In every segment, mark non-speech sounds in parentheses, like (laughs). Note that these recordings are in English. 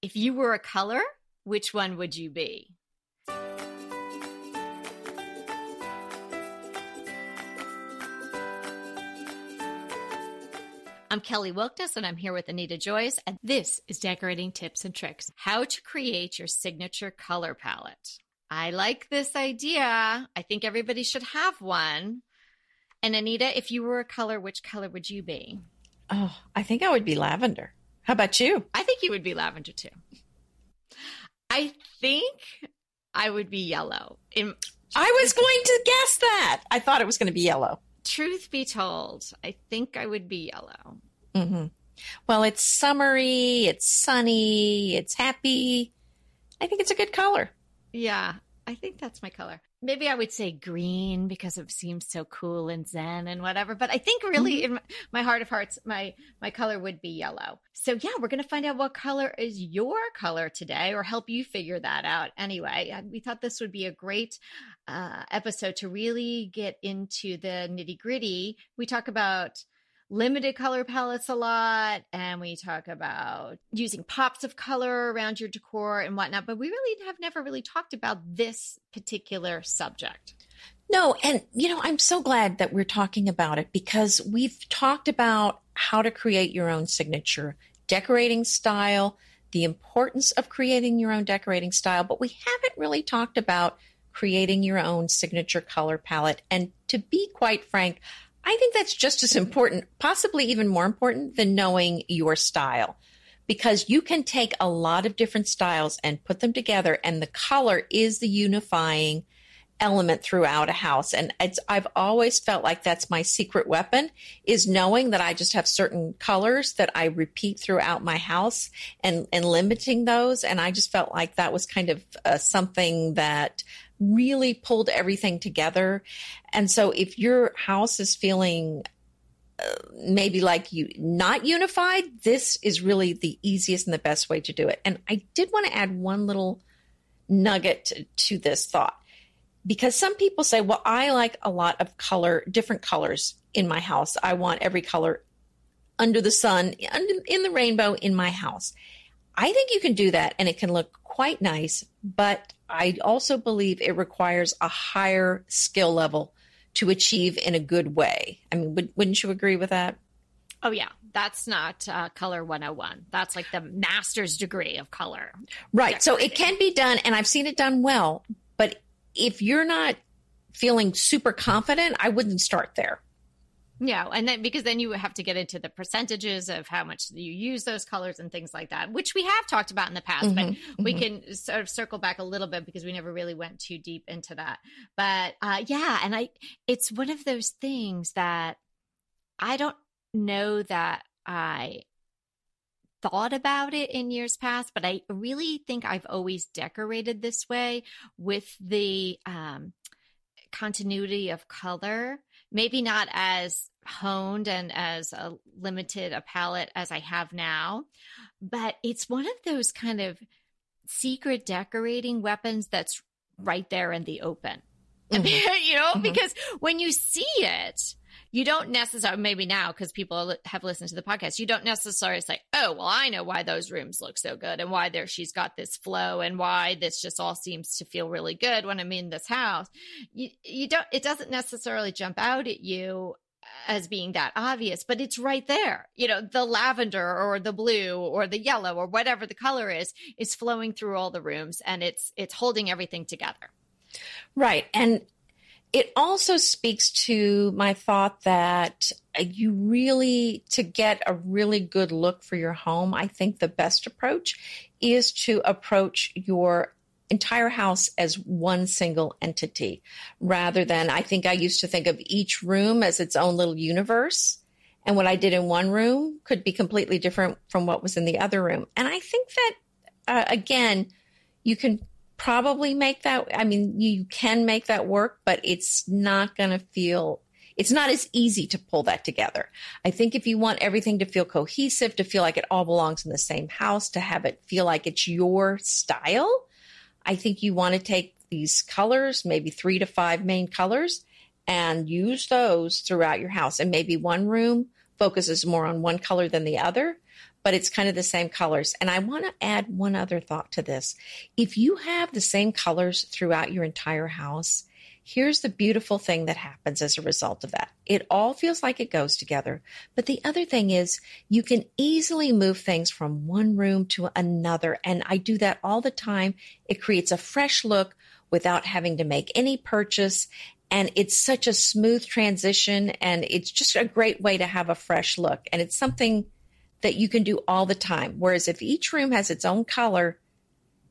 if you were a color, which one would you be? I'm Kelly Wilkes, and I'm here with Anita Joyce, and this is Decorating Tips and Tricks How to Create Your Signature Color Palette. I like this idea. I think everybody should have one. And Anita, if you were a color, which color would you be? Oh, I think I would be lavender. How about you? I think you would be lavender too. I think I would be yellow. In, I was going to guess that. I thought it was going to be yellow. Truth be told, I think I would be yellow. Mm-hmm. Well, it's summery, it's sunny, it's happy. I think it's a good color. Yeah, I think that's my color. Maybe I would say green because it seems so cool and zen and whatever. But I think really mm-hmm. in my heart of hearts, my my color would be yellow. So yeah, we're gonna find out what color is your color today, or help you figure that out. Anyway, we thought this would be a great uh, episode to really get into the nitty gritty. We talk about limited color palettes a lot and we talk about using pops of color around your decor and whatnot, but we really have never really talked about this particular subject. No, and you know, I'm so glad that we're talking about it because we've talked about how to create your own signature decorating style, the importance of creating your own decorating style, but we haven't really talked about creating your own signature color palette. And to be quite frank, I think that's just as important, possibly even more important than knowing your style. Because you can take a lot of different styles and put them together, and the color is the unifying element throughout a house. And I've always felt like that's my secret weapon is knowing that I just have certain colors that I repeat throughout my house and, and limiting those. And I just felt like that was kind of uh, something that really pulled everything together. And so if your house is feeling uh, maybe like you not unified, this is really the easiest and the best way to do it. And I did want to add one little nugget to, to this thought because some people say, well, I like a lot of color, different colors in my house. I want every color under the sun, in the rainbow in my house. I think you can do that and it can look quite nice, but I also believe it requires a higher skill level to achieve in a good way. I mean, would, wouldn't you agree with that? Oh, yeah. That's not uh, color 101. That's like the master's degree of color. Right. So it can be done, and I've seen it done well. But if you're not feeling super confident, I wouldn't start there. Yeah, and then because then you have to get into the percentages of how much you use those colors and things like that, which we have talked about in the past, mm-hmm, but we mm-hmm. can sort of circle back a little bit because we never really went too deep into that. But uh, yeah, and I, it's one of those things that I don't know that I thought about it in years past, but I really think I've always decorated this way with the um, continuity of color maybe not as honed and as a limited a palette as I have now, but it's one of those kind of secret decorating weapons that's right there in the open. Mm-hmm. (laughs) you know, mm-hmm. because when you see it, you don't necessarily maybe now because people have listened to the podcast you don't necessarily say oh well i know why those rooms look so good and why there she's got this flow and why this just all seems to feel really good when i'm in this house you, you don't it doesn't necessarily jump out at you as being that obvious, but it's right there. You know, the lavender or the blue or the yellow or whatever the color is, is flowing through all the rooms and it's, it's holding everything together. Right. And it also speaks to my thought that you really, to get a really good look for your home, I think the best approach is to approach your entire house as one single entity rather than I think I used to think of each room as its own little universe. And what I did in one room could be completely different from what was in the other room. And I think that, uh, again, you can probably make that. I mean, you can make that work, but it's not going to feel, it's not as easy to pull that together. I think if you want everything to feel cohesive, to feel like it all belongs in the same house, to have it feel like it's your style, I think you want to take these colors, maybe three to five main colors, and use those throughout your house. And maybe one room focuses more on one color than the other but it's kind of the same colors. And I want to add one other thought to this. If you have the same colors throughout your entire house, here's the beautiful thing that happens as a result of that. It all feels like it goes together. But the other thing is you can easily move things from one room to another. And I do that all the time. It creates a fresh look without having to make any purchase. And it's such a smooth transition and it's just a great way to have a fresh look. And it's something that you can do all the time. Whereas if each room has its own color,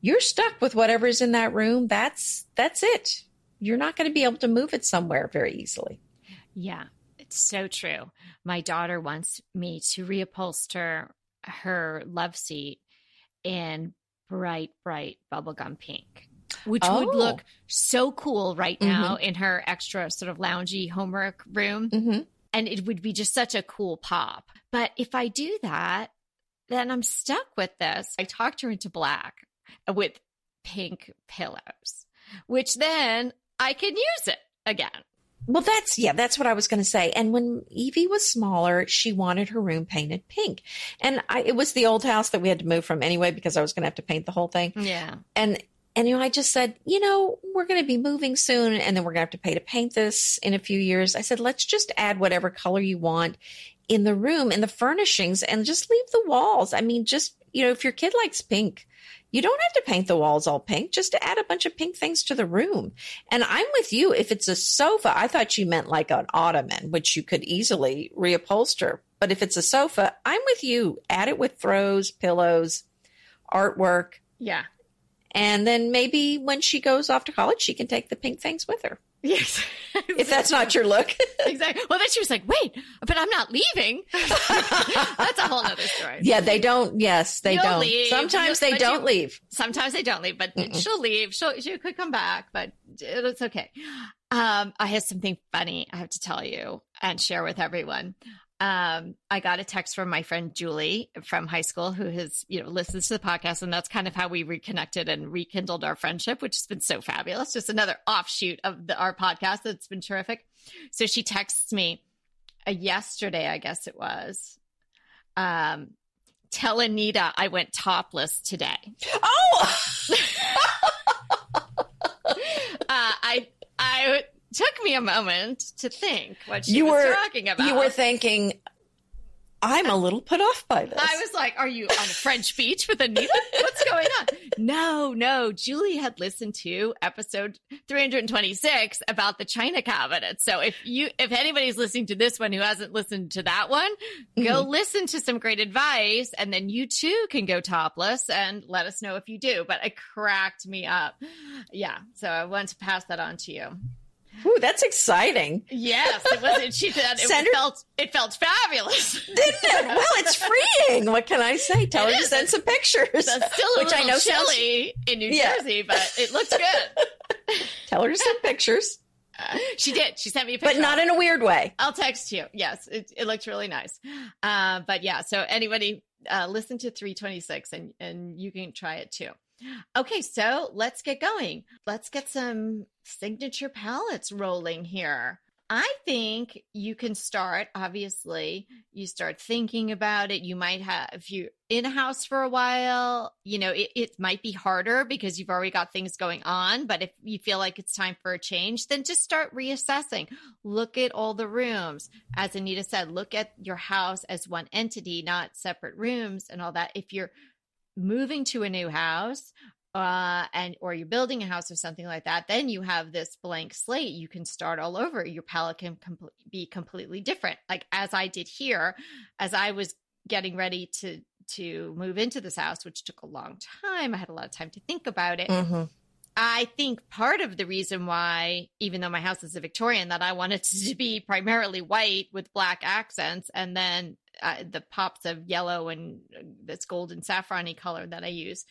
you're stuck with whatever's in that room. That's that's it. You're not going to be able to move it somewhere very easily. Yeah, it's so true. My daughter wants me to reupholster her love seat in bright, bright bubblegum pink which oh. would look so cool right now mm-hmm. in her extra sort of loungy homework room. Mm-hmm. And it would be just such a cool pop. But if I do that, then I'm stuck with this. I talked her into black with pink pillows, which then I can use it again. Well, that's, yeah, that's what I was going to say. And when Evie was smaller, she wanted her room painted pink. And I, it was the old house that we had to move from anyway because I was going to have to paint the whole thing. Yeah. And and you know, I just said, you know, we're going to be moving soon and then we're going to have to pay to paint this in a few years. I said, let's just add whatever color you want in the room in the furnishings and just leave the walls. I mean, just, you know, if your kid likes pink, you don't have to paint the walls all pink, just to add a bunch of pink things to the room. And I'm with you. If it's a sofa, I thought you meant like an ottoman, which you could easily reupholster. But if it's a sofa, I'm with you. Add it with throws, pillows, artwork. Yeah. And then maybe when she goes off to college, she can take the pink things with her. Yes. if that's not your look. (laughs) exactly. Well, then she was like, wait, but I'm not leaving. (laughs) that's a whole other story. Yeah, they don't. Yes, they You'll don't. Leave. Sometimes You'll, they don't leave. Sometimes they don't leave, but Mm-mm. she'll leave. She'll, she could come back, but it's okay. Um, I have something funny I have to tell you and share with everyone um, I got a text from my friend Julie from high school who has, you know, listens to the podcast. And that's kind of how we reconnected and rekindled our friendship, which has been so fabulous. Just another offshoot of the, our podcast that's been terrific. So she texts me uh, yesterday, I guess it was. Um, tell Anita I went topless today. Oh, (laughs) uh, I, I, took me a moment to think what she you was were talking about. You were thinking, I'm a little put off by this. I was like, Are you on a French beach with Anita? What's going on? No, no. Julie had listened to episode 326 about the China cabinet. So if you, if anybody's listening to this one who hasn't listened to that one, mm-hmm. go listen to some great advice and then you too can go topless and let us know if you do. But it cracked me up. Yeah. So I want to pass that on to you. Ooh, that's exciting. Yes, it was. She said it felt it felt fabulous, didn't it? Well, it's freeing. What can I say? Tell it her is. to send some pictures. It's still which I know chilly sounds... in New yeah. Jersey, but it looks good. (laughs) Tell her to send pictures. Uh, she did. She sent me a picture, but not in a weird way. I'll text you. Yes, it, it looked really nice. Uh, but yeah, so anybody uh, listen to 326 and and you can try it too. Okay, so let's get going. Let's get some signature palettes rolling here. I think you can start, obviously, you start thinking about it. You might have, if you're in house for a while, you know, it, it might be harder because you've already got things going on. But if you feel like it's time for a change, then just start reassessing. Look at all the rooms. As Anita said, look at your house as one entity, not separate rooms and all that. If you're moving to a new house uh, and or you're building a house or something like that, then you have this blank slate. You can start all over. Your palette can com- be completely different. Like as I did here, as I was getting ready to to move into this house, which took a long time. I had a lot of time to think about it. Mm-hmm. I think part of the reason why, even though my house is a Victorian, that I wanted (laughs) to be primarily white with black accents, and then uh, the pops of yellow and uh, this golden saffrony color that I use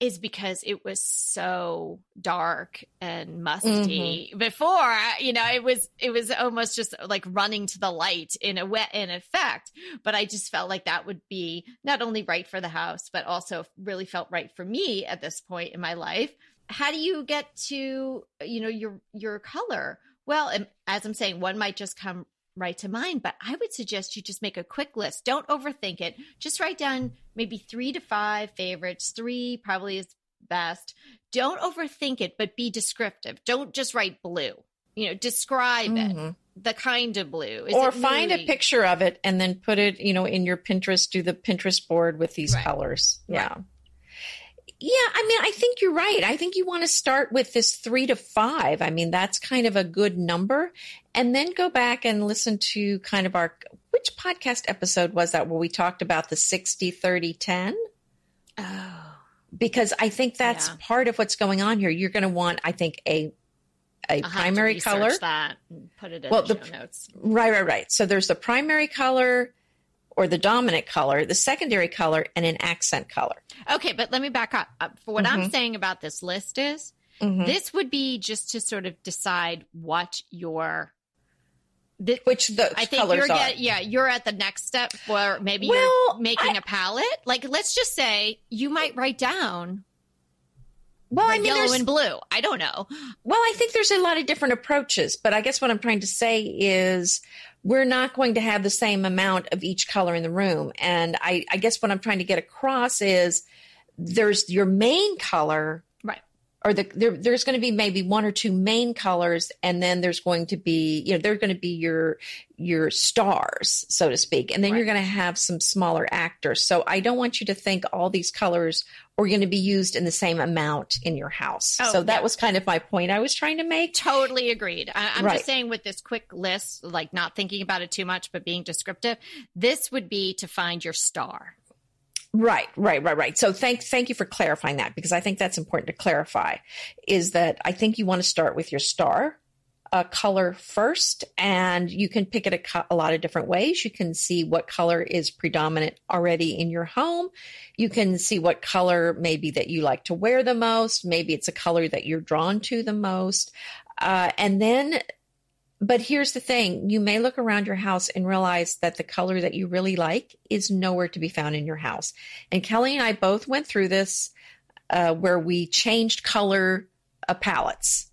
is because it was so dark and musty mm-hmm. before you know it was it was almost just like running to the light in a wet in effect. But i just felt like that would be not only right for the house but also really felt right for me at this point in my life. How do you get to you know your your color? Well as i'm saying one might just come right to mind, but I would suggest you just make a quick list. Don't overthink it. Just write down maybe three to five favorites. Three probably is best. Don't overthink it, but be descriptive. Don't just write blue. You know, describe mm-hmm. it. The kind of blue. Is or find a picture of it and then put it, you know, in your Pinterest, do the Pinterest board with these right. colors. Yeah. Right. Yeah, I mean, I think you're right. I think you want to start with this three to five. I mean, that's kind of a good number. And then go back and listen to kind of our, which podcast episode was that where we talked about the 60, 30, 10? Oh. Because I think that's yeah. part of what's going on here. You're going to want, I think, a a I'll primary color. That put it in well, the, the notes. Right, right, right. So there's the primary color, or the dominant color, the secondary color, and an accent color. Okay, but let me back up. Uh, for what mm-hmm. I'm saying about this list is mm-hmm. this would be just to sort of decide what your the, which the I think you're get, yeah you're at the next step where maybe well, you're making I, a palette. Like let's just say you might write down well, I mean, yellow and blue. I don't know. Well, I think there's a lot of different approaches, but I guess what I'm trying to say is we're not going to have the same amount of each color in the room. And I, I guess what I'm trying to get across is there's your main color or the, there, there's going to be maybe one or two main colors and then there's going to be you know they're going to be your your stars so to speak and then right. you're going to have some smaller actors so i don't want you to think all these colors are going to be used in the same amount in your house oh, so that yeah. was kind of my point i was trying to make totally agreed I, am right. just saying with this quick list like not thinking about it too much but being descriptive this would be to find your star Right, right, right, right. So thank thank you for clarifying that because I think that's important to clarify. Is that I think you want to start with your star uh, color first, and you can pick it a, co- a, lot of different ways. You can see what color is predominant already in your home. You can see what color maybe that you like to wear the most. Maybe it's a color that you're drawn to the most. Uh, and then but here's the thing you may look around your house and realize that the color that you really like is nowhere to be found in your house. And Kelly and I both went through this uh, where we changed color uh, palettes.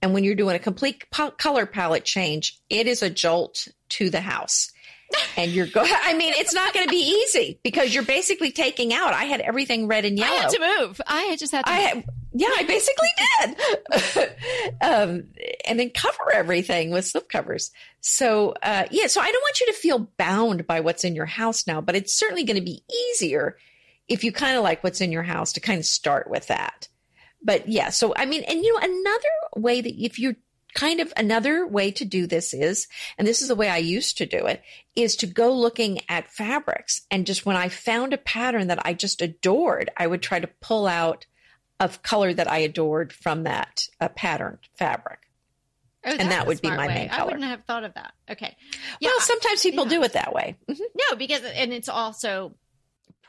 And when you're doing a complete po- color palette change, it is a jolt to the house. And you're going, (laughs) I mean, it's not going to be easy because you're basically taking out. I had everything red and yellow. I had to move. I just had to. I had, yeah, I basically did. (laughs) um, and then cover everything with slip covers. So, uh, yeah, so I don't want you to feel bound by what's in your house now, but it's certainly going to be easier if you kind of like what's in your house to kind of start with that. But yeah, so I mean, and you know, another way that if you're kind of another way to do this is, and this is the way I used to do it, is to go looking at fabrics. And just when I found a pattern that I just adored, I would try to pull out of color that I adored from that uh, patterned fabric. Oh, and that would be my way. main color. I wouldn't have thought of that. Okay. Yeah, well, sometimes people yeah. do it that way. Mm-hmm. No, because and it's also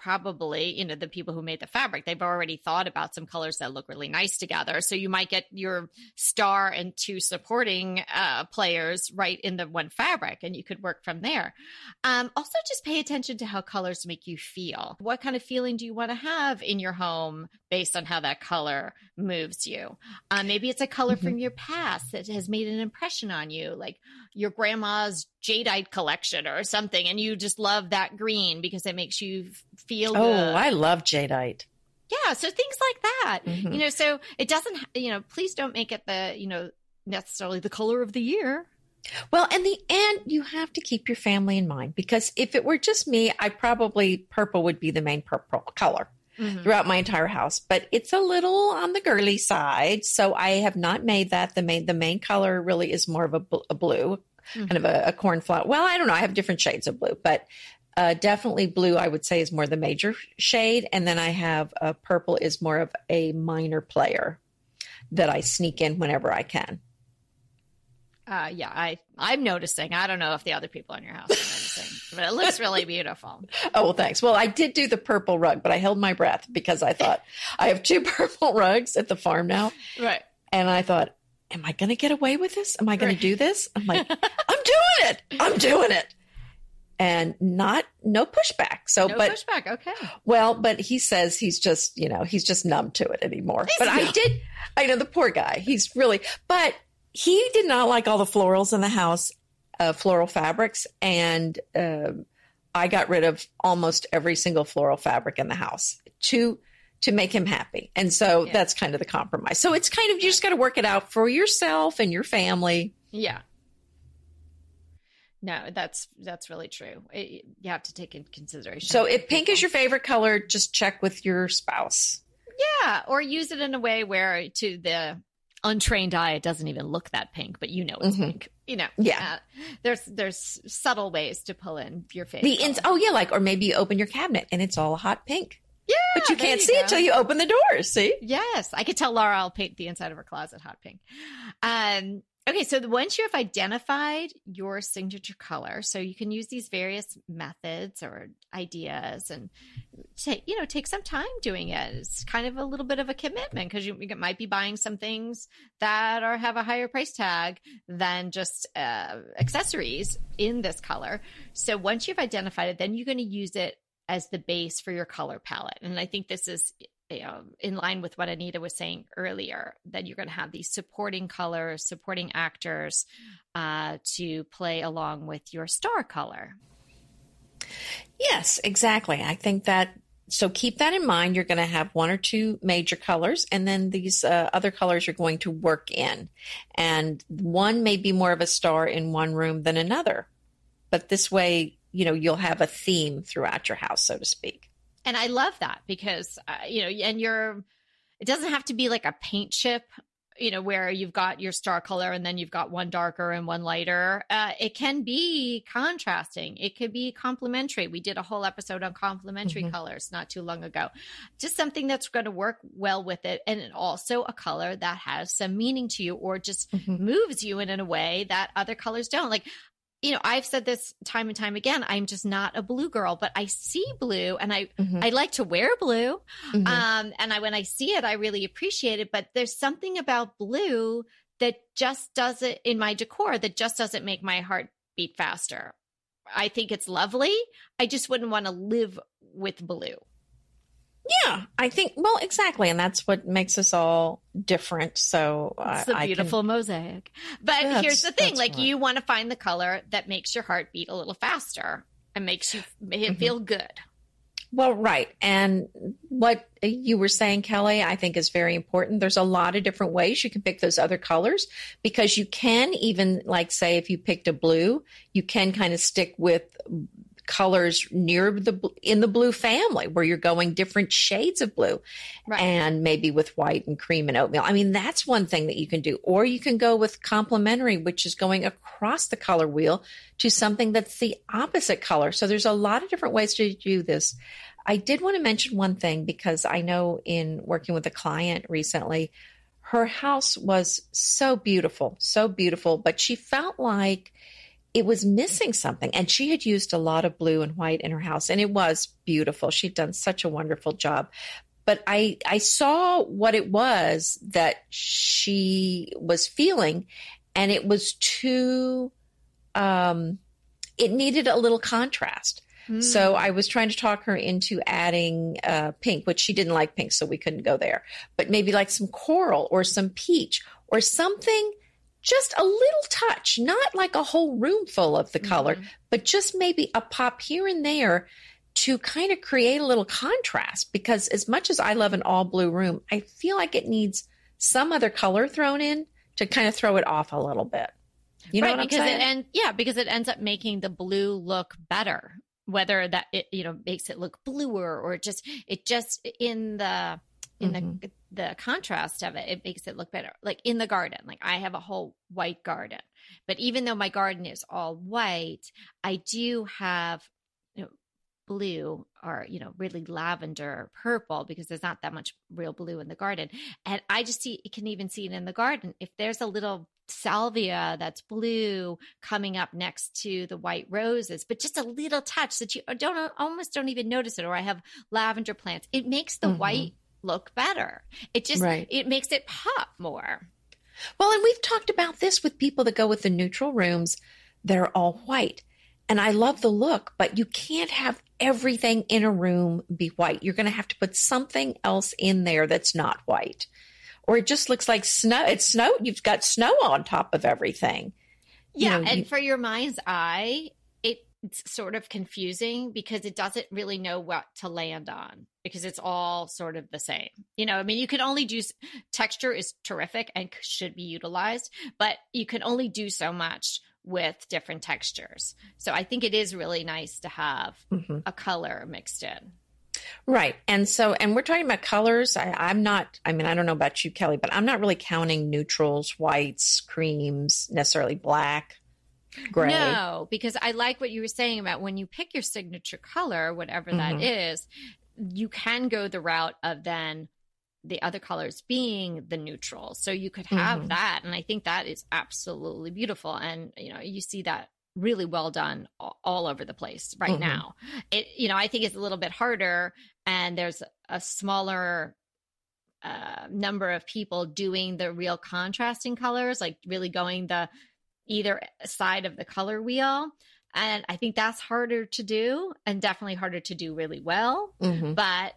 probably, you know, the people who made the fabric, they've already thought about some colors that look really nice together. So you might get your star and two supporting uh, players right in the one fabric, and you could work from there. Um, also, just pay attention to how colors make you feel. What kind of feeling do you want to have in your home based on how that color moves you? Uh, maybe it's a color mm-hmm. from your past that has made an impression on you, like your grandma's jadeite collection or something and you just love that green because it makes you feel oh good. i love jadeite yeah so things like that mm-hmm. you know so it doesn't you know please don't make it the you know necessarily the color of the year well, and the and you have to keep your family in mind because if it were just me, I probably purple would be the main purple color. Mm-hmm. throughout my entire house, but it's a little on the girly side. So I have not made that the main, the main color really is more of a, a blue mm-hmm. kind of a, a cornflower. Well, I don't know. I have different shades of blue, but uh, definitely blue, I would say, is more the major shade. And then I have uh, purple is more of a minor player that I sneak in whenever I can. Uh, yeah, I I'm noticing. I don't know if the other people in your house are noticing, but it looks really beautiful. (laughs) oh well, thanks. Well, I did do the purple rug, but I held my breath because I thought I have two (laughs) purple rugs at the farm now, right? And I thought am I going to get away with this? Am I going right. to do this? I'm like, (laughs) I'm doing it. I'm doing it. And not, no pushback. So, no but pushback. Okay. Well, but he says he's just, you know, he's just numb to it anymore. He's but numb. I did, I know the poor guy. He's really, but he did not like all the florals in the house. uh, floral fabrics, and uh, I got rid of almost every single floral fabric in the house to to make him happy. And so yeah. that's kind of the compromise. So it's kind of you just got to work it out for yourself and your family. Yeah. No, that's that's really true. It, you have to take into consideration. So if pink is your favorite color, just check with your spouse. Yeah, or use it in a way where to the untrained eye it doesn't even look that pink, but you know it's mm-hmm. pink. You know, yeah. Uh, there's there's subtle ways to pull in your face. The ins- oh yeah, like or maybe you open your cabinet and it's all hot pink. Yeah, but you can't you see go. till you open the doors. See? Yes, I could tell Laura. I'll paint the inside of her closet hot pink. Um, Okay, so once you have identified your signature color, so you can use these various methods or ideas and take, you know, take some time doing it. It's kind of a little bit of a commitment because you, you, might be buying some things that are have a higher price tag than just uh, accessories in this color. So once you've identified it, then you're going to use it as the base for your color palette. And I think this is know, in line with what Anita was saying earlier, that you're going to have these supporting colors, supporting actors uh, to play along with your star color. Yes, exactly. I think that so keep that in mind. You're going to have one or two major colors, and then these uh, other colors are going to work in. And one may be more of a star in one room than another, but this way, you know, you'll have a theme throughout your house, so to speak and I love that because uh, you know, and you're it doesn't have to be like a paint chip you know where you've got your star color and then you've got one darker and one lighter. Uh, it can be contrasting. It could be complementary. We did a whole episode on complementary mm-hmm. colors not too long ago. Just something that's going to work well with it and also a color that has some meaning to you or just mm-hmm. moves you in, in a way that other colors don't. Like you know, I've said this time and time again. I'm just not a blue girl, but I see blue and I, mm-hmm. I like to wear blue. Mm-hmm. Um, and I, when I see it, I really appreciate it. But there's something about blue that just doesn't in my decor that just doesn't make my heart beat faster. I think it's lovely. I just wouldn't want to live with blue. Yeah, I think well, exactly, and that's what makes us all different. So it's a beautiful can, mosaic. But here's the thing: like right. you want to find the color that makes your heart beat a little faster and makes you mm-hmm. feel good. Well, right, and what you were saying, Kelly, I think is very important. There's a lot of different ways you can pick those other colors because you can even, like, say, if you picked a blue, you can kind of stick with colors near the in the blue family where you're going different shades of blue right. and maybe with white and cream and oatmeal. I mean, that's one thing that you can do. Or you can go with complementary, which is going across the color wheel to something that's the opposite color. So there's a lot of different ways to do this. I did want to mention one thing because I know in working with a client recently, her house was so beautiful, so beautiful, but she felt like it was missing something. And she had used a lot of blue and white in her house, and it was beautiful. She'd done such a wonderful job. But I, I saw what it was that she was feeling, and it was too, um, it needed a little contrast. Mm. So I was trying to talk her into adding uh, pink, which she didn't like pink, so we couldn't go there. But maybe like some coral or some peach or something just a little touch, not like a whole room full of the color, mm-hmm. but just maybe a pop here and there to kind of create a little contrast. Because as much as I love an all blue room, I feel like it needs some other color thrown in to kind of throw it off a little bit. You know right, what because I'm saying? It end, yeah, because it ends up making the blue look better. Whether that it you know makes it look bluer or just it just in the in mm-hmm. the the contrast of it it makes it look better. Like in the garden like i have a whole white garden but even though my garden is all white i do have you know, blue or you know really lavender purple because there's not that much real blue in the garden. And i just see you can even see it in the garden. If there's a little salvia that's blue coming up next to the white roses but just a little touch that you don't almost don't even notice it or i have lavender plants it makes the mm-hmm. white look better. It just right. it makes it pop more. Well, and we've talked about this with people that go with the neutral rooms that are all white. And I love the look, but you can't have everything in a room be white. You're going to have to put something else in there that's not white. Or it just looks like snow. It's snow. You've got snow on top of everything. Yeah, you know, and you- for your mind's eye, it's sort of confusing because it doesn't really know what to land on because it's all sort of the same. You know, I mean, you can only do texture is terrific and should be utilized, but you can only do so much with different textures. So I think it is really nice to have Mhm. a color mixed in. Right. And so, and we're talking about colors. I, I'm not, I mean, I don't know about you, Kelly, but I'm not really counting neutrals, whites, creams, necessarily black, gray. No, because I like what you were saying about when you pick your signature color, whatever that Mhm. is, you can go the route of then the other colors being the neutral. So you could have Mhm. that. And I think that is absolutely beautiful. And, you know, you see that really well done all, over the place right Mhm. now. It, you know, I think it's a little bit harder and there's a smaller uh, number of people doing the real contrasting colors, like really going the either side of the color wheel. And I think that's harder to do and definitely harder to do really well, Mhm. but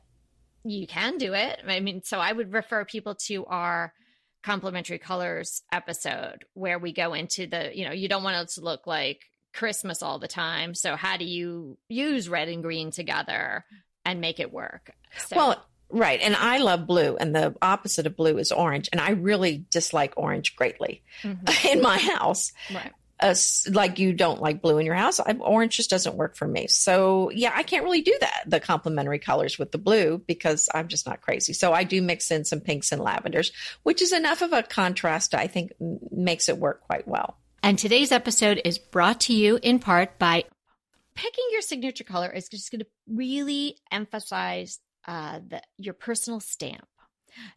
you can do it. I mean, so I would refer people to our complementary colors episode where we go into the, you know, you don't want it to look like Christmas all the time. So how do you use red and green together and make it work? So, Well, right. And I love blue, and the opposite of blue is orange. And I really dislike orange greatly mhm, (laughs) in my house. right. uh, like you don't like blue in your house. I, orange just doesn't work for me. So yeah, I can't really do that. The complementary colors with the blue because I'm just not crazy. So I do mix in some pinks and lavenders, which is enough of a contrast. I think m- makes it work quite well. And today's episode is brought to you in part by picking your signature color is just going to really emphasize uh, the, your personal stamp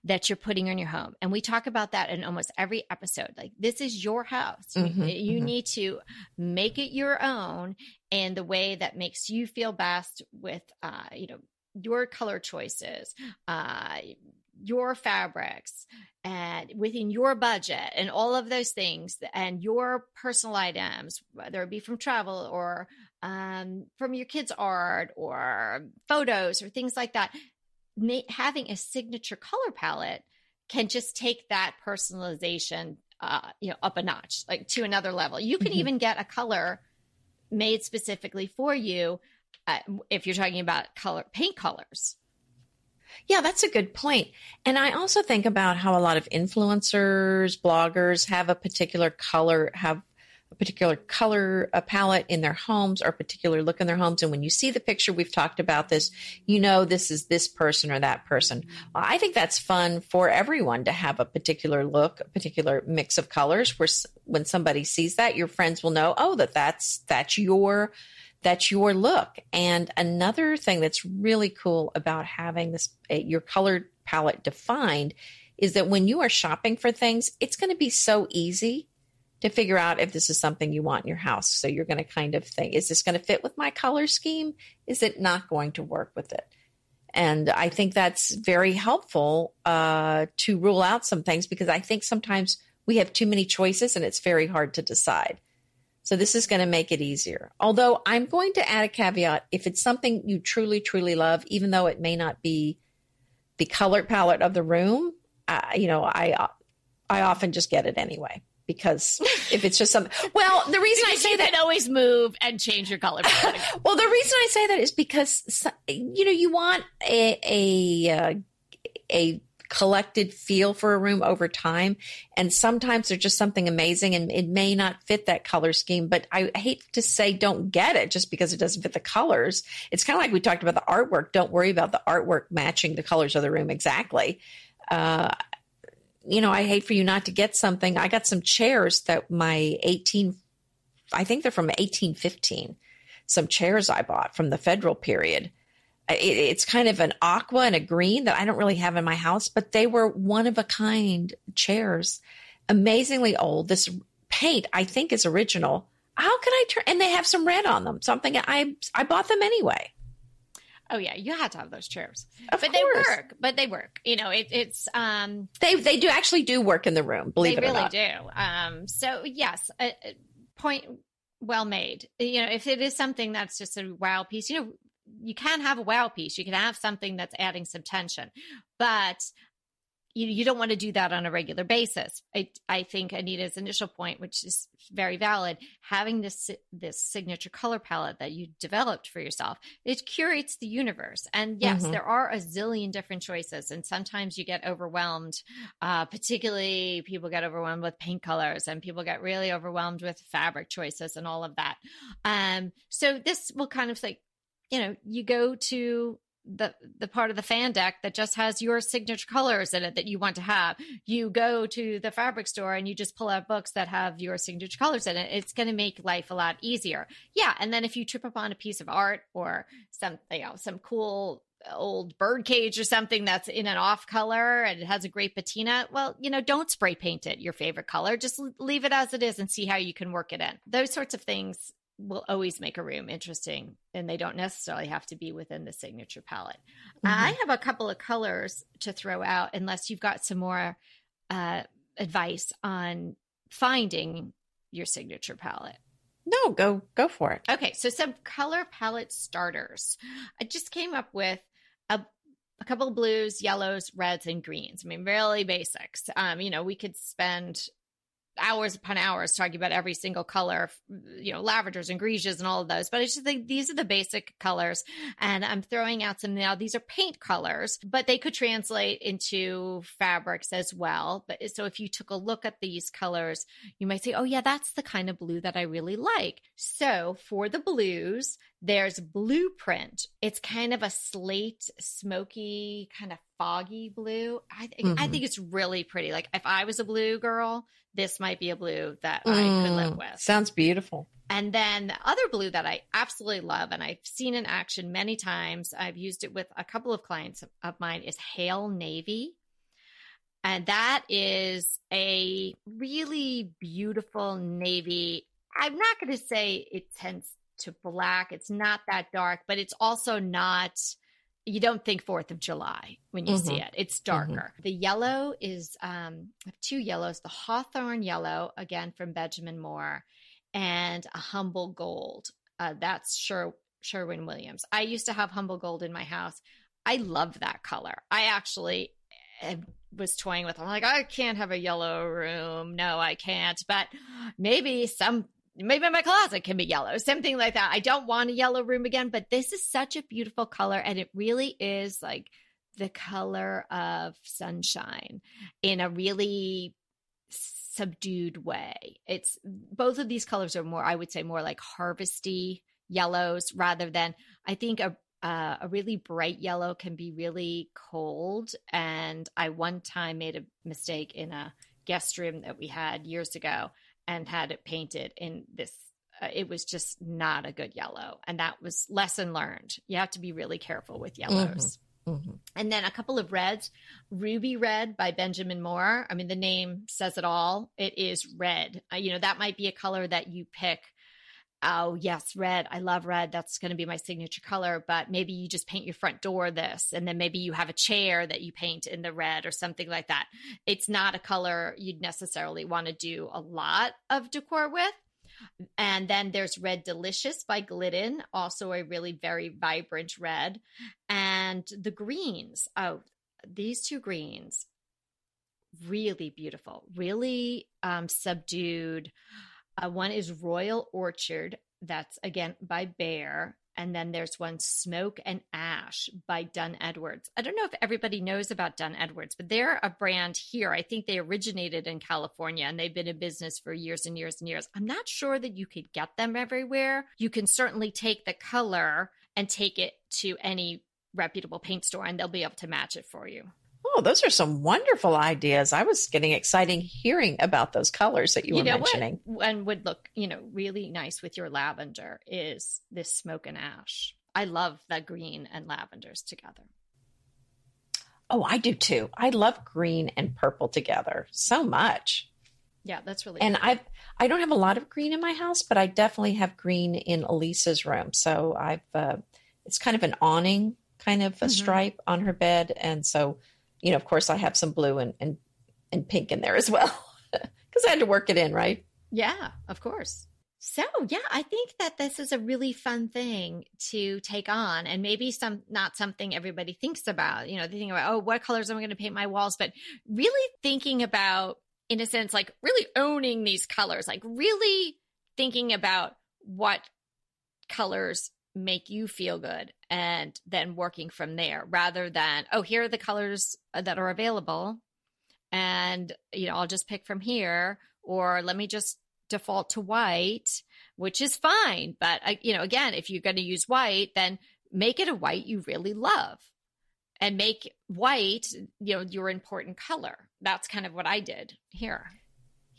that you're putting on your home. And we talk about that in almost every episode. Like, this is your house. You- Mhm, you mhm. need to make it your own in the way that makes you feel best with, uh, you know, your color choices, uh, your fabrics, and within your budget, and all of those things, and your personal items, whether it be from travel or um, from your kids' art or photos or things like that. Having a signature color palette can just take that personalization, uh, you know, up a notch, like to another level. You can Mhm. even get a color made specifically for you uh, if you're talking about color paint colors. Yeah, that's a good point. And I also think about how a lot of influencers, bloggers have a particular color, have a particular color a palette in their homes or a particular look in their homes. And when you see the picture, we've talked about this, you know, this is this person or that person. I think that's fun for everyone to have a particular look, a particular mix of colors where when somebody sees that, your friends will know, oh, that that's, that's your, that's your look. And another thing that's really cool about having this, uh, your color palette defined is that when you are shopping for things, it's going to be so easy to figure out if this is something you want in your house. So you're going to kind of think, is this going to fit with my color scheme? Is it not going to work with it? And I think that's very helpful uh, to rule out some things because I think sometimes we have too many choices and it's very hard to decide. So this is going to make it easier. Although I'm going to add a caveat if it's something you truly, truly love, even though it may not be the color palette of the room, uh, you know, I I often just get it anyway because if it's just something. (laughs) Well, the reason I say you that always move and change your color (laughs) well, the reason I say that is because you know you want a a uh, a collected feel for a room over time, and sometimes there's just something amazing, and it may not fit that color scheme. But I hate to say don't get it just because it doesn't fit the colors. It's kind of like we talked about the artwork. Don't worry about the artwork matching the colors of the room exactly. Uh, you know, I hate for you not to get something. I got some chairs that my 18, I think they're from 1815 some chairs I bought from the federal period. It, it's kind of an aqua and a green that I don't really have in my house, but they were one of a kind chairs, amazingly old. This paint I think is original. How can I turn? And they have some red on them. Something I I bought them anyway. Oh yeah, you had to have those chairs, Of but course. they work. But they work. You know, it, it's um, They they do actually do work in the room. Believe they it or not. They really do. Um, so yes, a, a point well made. You know, if it is something that's just a wow piece, you know, you can have a wow piece. You can have something that's adding some tension, but you, you don't want to do that on a regular basis. I, I think Anita's initial point, which is very valid, having this this signature color palette that you developed for yourself, it curates the universe. And yes, mm-hmm. there are a zillion different choices, and sometimes you get overwhelmed. Uh, particularly, people get overwhelmed with paint colors, and people get really overwhelmed with fabric choices and all of that. Um, so this will kind of like, you know, you go to the the part of the fan deck that just has your signature colors in it that you want to have. You go to the fabric store and you just pull out books that have your signature colors in it. It's going to make life a lot easier. Yeah, and then if you trip upon a piece of art or some you know some cool old bird cage or something that's in an off color and it has a great patina, well, you know, don't spray paint it your favorite color. Just leave it as it is and see how you can work it in. Those sorts of things will always make a room interesting and they don't necessarily have to be within the signature palette. Mm-hmm. I have a couple of colors to throw out unless you've got some more uh, advice on finding your signature palette. No, go go for it. Okay, so some color palette starters. I just came up with a a couple of blues, yellows, reds, and greens. I mean, really basics. Um, you know, we could spend hours upon hours talking about every single color, you know, lavenders and grisages and all of those. But I just think these are the basic colors. And I'm throwing out some now. These are paint colors, but they could translate into fabrics as well. But so if you took a look at these colors, you might say, oh, yeah, that's the kind of blue that I really like. So for the blues, there's blueprint. It's kind of a slate, smoky, kind of foggy blue. I, th- mm-hmm. I think it's really pretty. Like if I was a blue girl, this might be a blue that mm, I could live mm, with. Sounds beautiful. And then the other blue that I absolutely love, and I've seen in action many times, I've used it with a couple of clients of mine, is Hale Navy. And that is a really beautiful navy. I'm not going to say it tends to black. It's not that dark, but it's also not you don't think Fourth of July when you mm-hmm. see it. It's mm-hmm. darker. Mm-hmm. The yellow is um, I have two yellows: the Hawthorne yellow, again from Benjamin Moore, and a humble gold. Uh, that's Sher- Sherwin Williams. I used to have humble gold in my house. I love that color. I actually eh, was toying with. I'm like, I can't have a yellow room. No, I can't. But maybe some maybe my closet can be yellow, something like that. I don't want a yellow room again, but this is such a beautiful color and it really is like the color of sunshine in a really subdued way. It's both of these colors are more, I would say, more like harvesty yellows rather than I think a uh, a really bright yellow can be really cold. And I one time made a mistake in a guest room that we had years ago and had it painted in this uh, it was just not a good yellow. And that was lesson learned. You have to be really careful with yellows. Mm-hmm. Mm-hmm. and then a couple of reds. Ruby red by benjamin moore. I mean the name says it all. It is red. Uh, you know that might be a color that you pick oh yes red. I love red. That's going to be my signature color but maybe you just paint your front door this and then maybe you have a chair that you paint in the red or something like that. It's not a color you'd necessarily want to do a lot of decor with. And then there's red delicious by glidden also a really very vibrant red. And the greens. Oh these two greens really beautiful really um, subdued uh, one is Royal Orchard. That's again by Behr. And then there's one Smoke and Ash by Dunn Edwards. I don't know if everybody knows about Dunn Edwards, but they're a brand here. I think they originated in California and they've been in business for years and years and years. I'm not sure that you could get them everywhere. You can certainly take the color and take it to any reputable paint store and they'll be able to match it for you. Oh, those are some wonderful ideas. I was getting exciting hearing about those colors that you, you were mentioning. What, and would look, you know, really nice with your lavender is this smoke and ash. I love the green and lavenders together. Oh, I do too. I love green and purple together so much. Yeah, that's really. And I I don't have a lot of green in my house, but I definitely have green in Elisa's room. So I've uh, it's kind of an awning kind of a mm-hmm. stripe on her bed, and so you know, of course, I have some blue and and, and pink in there as well (laughs) because I had to work it in, right? Yeah, of course. So, yeah, I think that this is a really fun thing to take on and maybe some not something everybody thinks about. You know, they think about, oh, what colors am I going to paint my walls? But really thinking about, in a sense, like really owning these colors, like really thinking about what colors make you feel good and then working from there rather than, oh, here are the colors uh, that are available. And, you know, I'll just pick from here or let me just default to white, which is fine. But, you know, again, if you're going to use white, then make it a white you really love and make white, you know, your important color. That's kind of what I did here.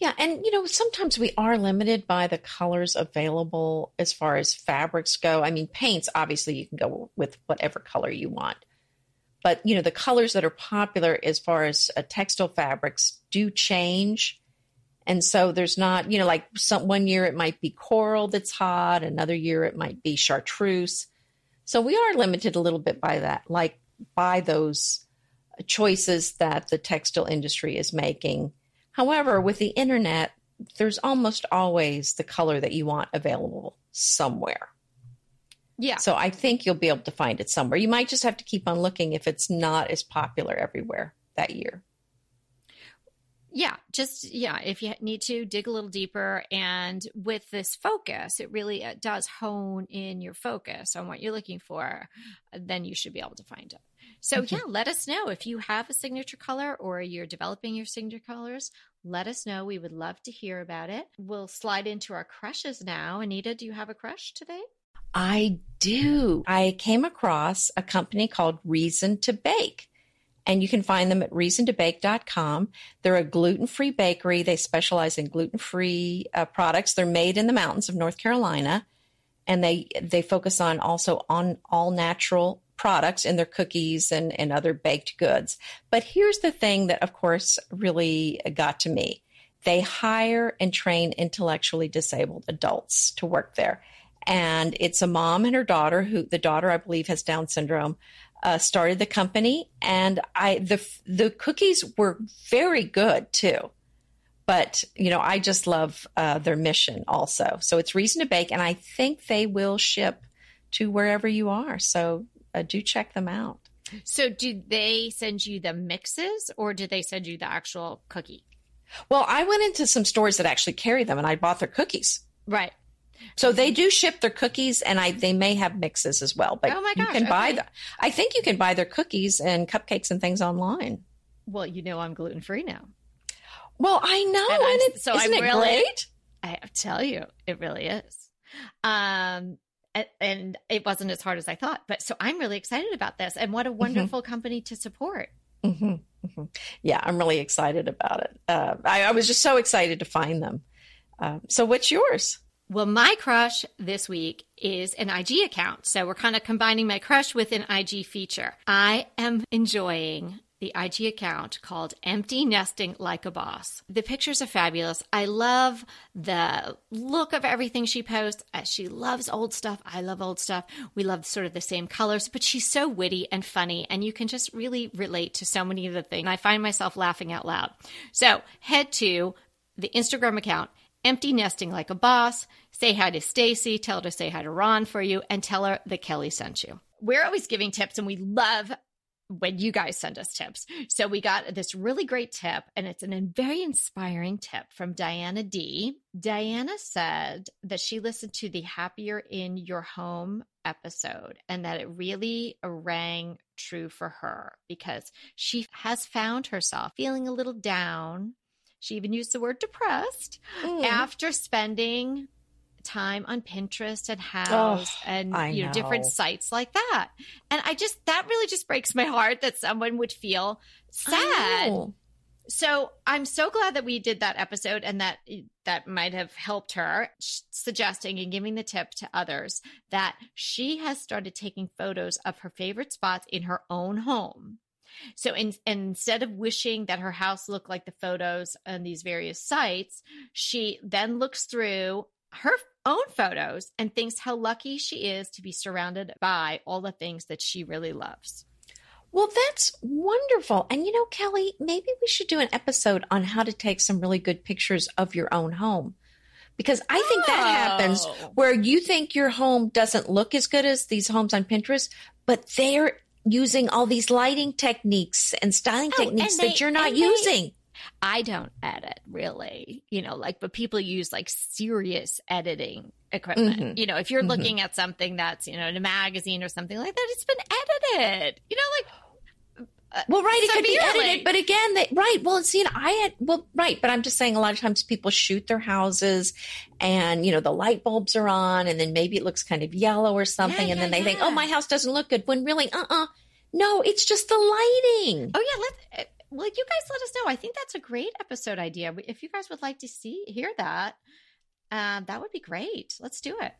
Yeah, and you know, sometimes we are limited by the colors available as far as fabrics go. I mean, paints, obviously, you can go with whatever color you want. But, you know, the colors that are popular as far as uh, textile fabrics do change. And so there's not, you know, like some one year it might be coral that's hot, another year it might be chartreuse. So we are limited a little bit by that, like by those choices that the textile industry is making. However, with the internet, there's almost always the color that you want available somewhere. Yeah. So I think you'll be able to find it somewhere. You might just have to keep on looking if it's not as popular everywhere that year yeah just yeah if you need to dig a little deeper and with this focus it really it does hone in your focus on what you're looking for then you should be able to find it so yeah let us know. If you have a signature color or you're developing your signature colors let us know. We would love to hear about it. We'll slide into our crushes now. Anita do you have a crush today? I do. I came across a company called reason to bake and you can find them at reasontobake.com. They're a gluten free bakery. They specialize in gluten free uh, products. They're made in the mountains of North Carolina, and they they focus on also on all natural products in their cookies and, and other baked goods. But here's the thing that, of course, really got to me. They hire and train intellectually disabled adults to work there. And it's a mom and her daughter who the daughter, I believe, has Down syndrome uh, started the company, and I the the cookies were very good too. But you know, I just love uh, their mission also. So it's reason to bake, and I think they will ship to wherever you are. So uh, do check them out. So do they send you the mixes, or do they send you the actual cookie? Well, I went into some stores that actually carry them, and I bought their cookies. Right. So they do ship their cookies, and I they may have mixes as well. But oh my gosh, you can okay. buy the, I think you can buy their cookies and cupcakes and things online. Well, you know I'm gluten free now. Well, I know, and, and it, so isn't I'm it really, great? I tell you, it really is. Um, and it wasn't as hard as I thought. But so I'm really excited about this, and what a mm-hmm. wonderful mm-hmm. company to support. Mm-hmm. Mm-hmm. Yeah, I'm really excited about it. Uh, I, I, was just so excited to find them. Uh, so, what's yours? Well, my crush this week is an IG account. So we're kind of combining my crush with an IG feature. I am enjoying the IG account called Empty Nesting Like a Boss. The pictures are fabulous. I love the look of everything she posts. Uh, she loves old stuff. I love old stuff. We love sort of the same colors, but she's so witty and funny, and you can just really relate to so many of the things. I find myself laughing out loud. So head to the Instagram account empty nesting like a boss. Say hi to Stacy, tell her to say hi to Ron for you, and tell her that Kelly sent you. We're always giving tips, and we love when you guys send us tips. So we got this really great tip, and it's a very inspiring tip from Diana D. Diana said that she listened to the Happier in Your Home episode and that it really rang true for her because she has found herself feeling a little down she even used the word depressed mm. after spending time on Pinterest and Houzz oh, and I you know, know different sites like that. And I just that really just breaks my heart that someone would feel sad. So I'm so glad that we did that episode and that that might have helped her suggesting and giving the tip to others that she has started taking photos of her favorite spots in her own home so in, instead of wishing that her house looked like the photos on these various sites, she then looks through her own photos and thinks how lucky she is to be surrounded by all the things that she really loves. Well, that's wonderful. And you know, Kelly, maybe we should do an episode on how to take some really good pictures of your own home because I think that oh. happens Oh. where you think your home doesn't look as good as these homes on Pinterest, but they're using all these lighting techniques and styling Oh, techniques and they- that you're not and they- using. I don't edit really, you know, like, but people use like serious editing equipment. Mhm. You know, if you're Mhm. looking at something that's, you know, in a magazine or something like that, it's been edited, you know, like, uh, Well, right, it could be edited, but again, they, right. Well, see, I had well, right, but I'm just saying, a lot of times people shoot their houses, and you know the light bulbs are on, and then maybe it looks kind of yellow or something, Yeah, and then yeah, they think, oh, my house doesn't look good. When really, uh, uh no, it's just the lighting. Oh yeah, let uh, well you guys let us know. I think that's a great episode idea. If you guys would like to see hear that, um, that would be great. Let's do it.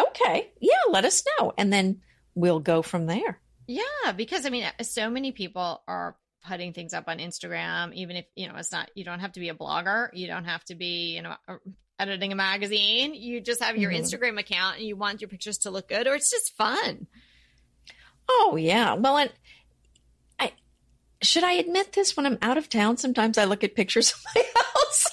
Okay, yeah, let us know, and then we'll go from there. Yeah, because I mean, so many people are putting things up on Instagram, even if you know it's not. You don't have to be a blogger. You don't have to be you know editing a magazine. You just have your Mhm. Instagram account and you want your pictures to look good, or it's just fun. Oh yeah, well, and should I admit this when I'm out of town. Sometimes I look at pictures of my (laughs) house.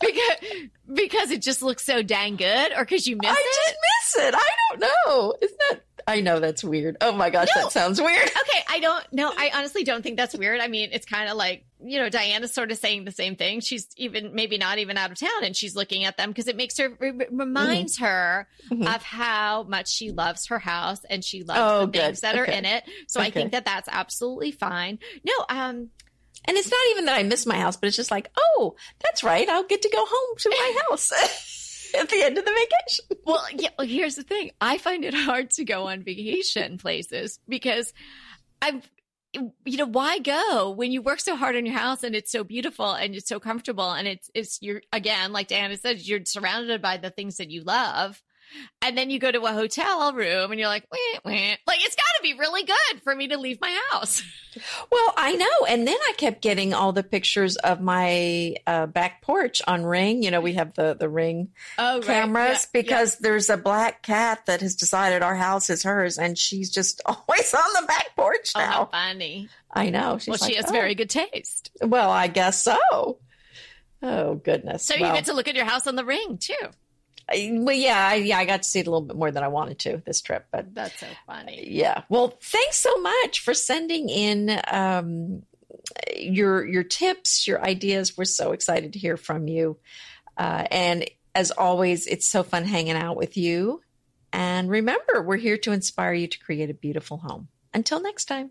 because because it just looks so dang good, or because you miss I it. I just miss it. I don't know. Isn't that? I know that's weird. Oh my gosh, No. that sounds weird. (laughs) Okay, I don't know. I honestly don't think that's weird. I mean, it's kind of like, you know, Diana's sort of saying the same thing. She's even maybe not even out of town and she's looking at them because it makes her re- reminds her Mhm. of how much she loves her house and she loves Oh, the things good. that are in it. So I think that that's absolutely fine. No, um And it's not even that I miss my house, but it's just like, oh, that's right. I'll get to go home to my (laughs) house (laughs) at the end of the vacation. (laughs) well, yeah, well, here's the thing. I find it hard to go on vacation places because I've you know why go when you work so hard on your house and it's so beautiful and it's so comfortable and it's it's you're again like Diana said you're surrounded by the things that you love and then you go to a hotel room and you're like wah, wah. like it's got to be really good for me to leave my house (laughs) Well, I know. And then I kept getting all the pictures of my uh, back porch on Ring. You know, we have the, the Ring oh cameras because there's a black cat that has decided our house is hers and she's just (laughs) always on the back porch oh how funny I know. She's well she has "Oh." very good taste Well, I guess so. Oh goodness. so you get to look at your house on the ring too well, yeah, I, yeah, I got to see it a little bit more than I wanted to this trip, but that's so funny yeah. Well, thanks so much for sending in um, your your tips, your ideas. We're so excited to hear from you, uh, and as always, it's so fun hanging out with you. And remember, we're here to inspire you to create a beautiful home. Until next time.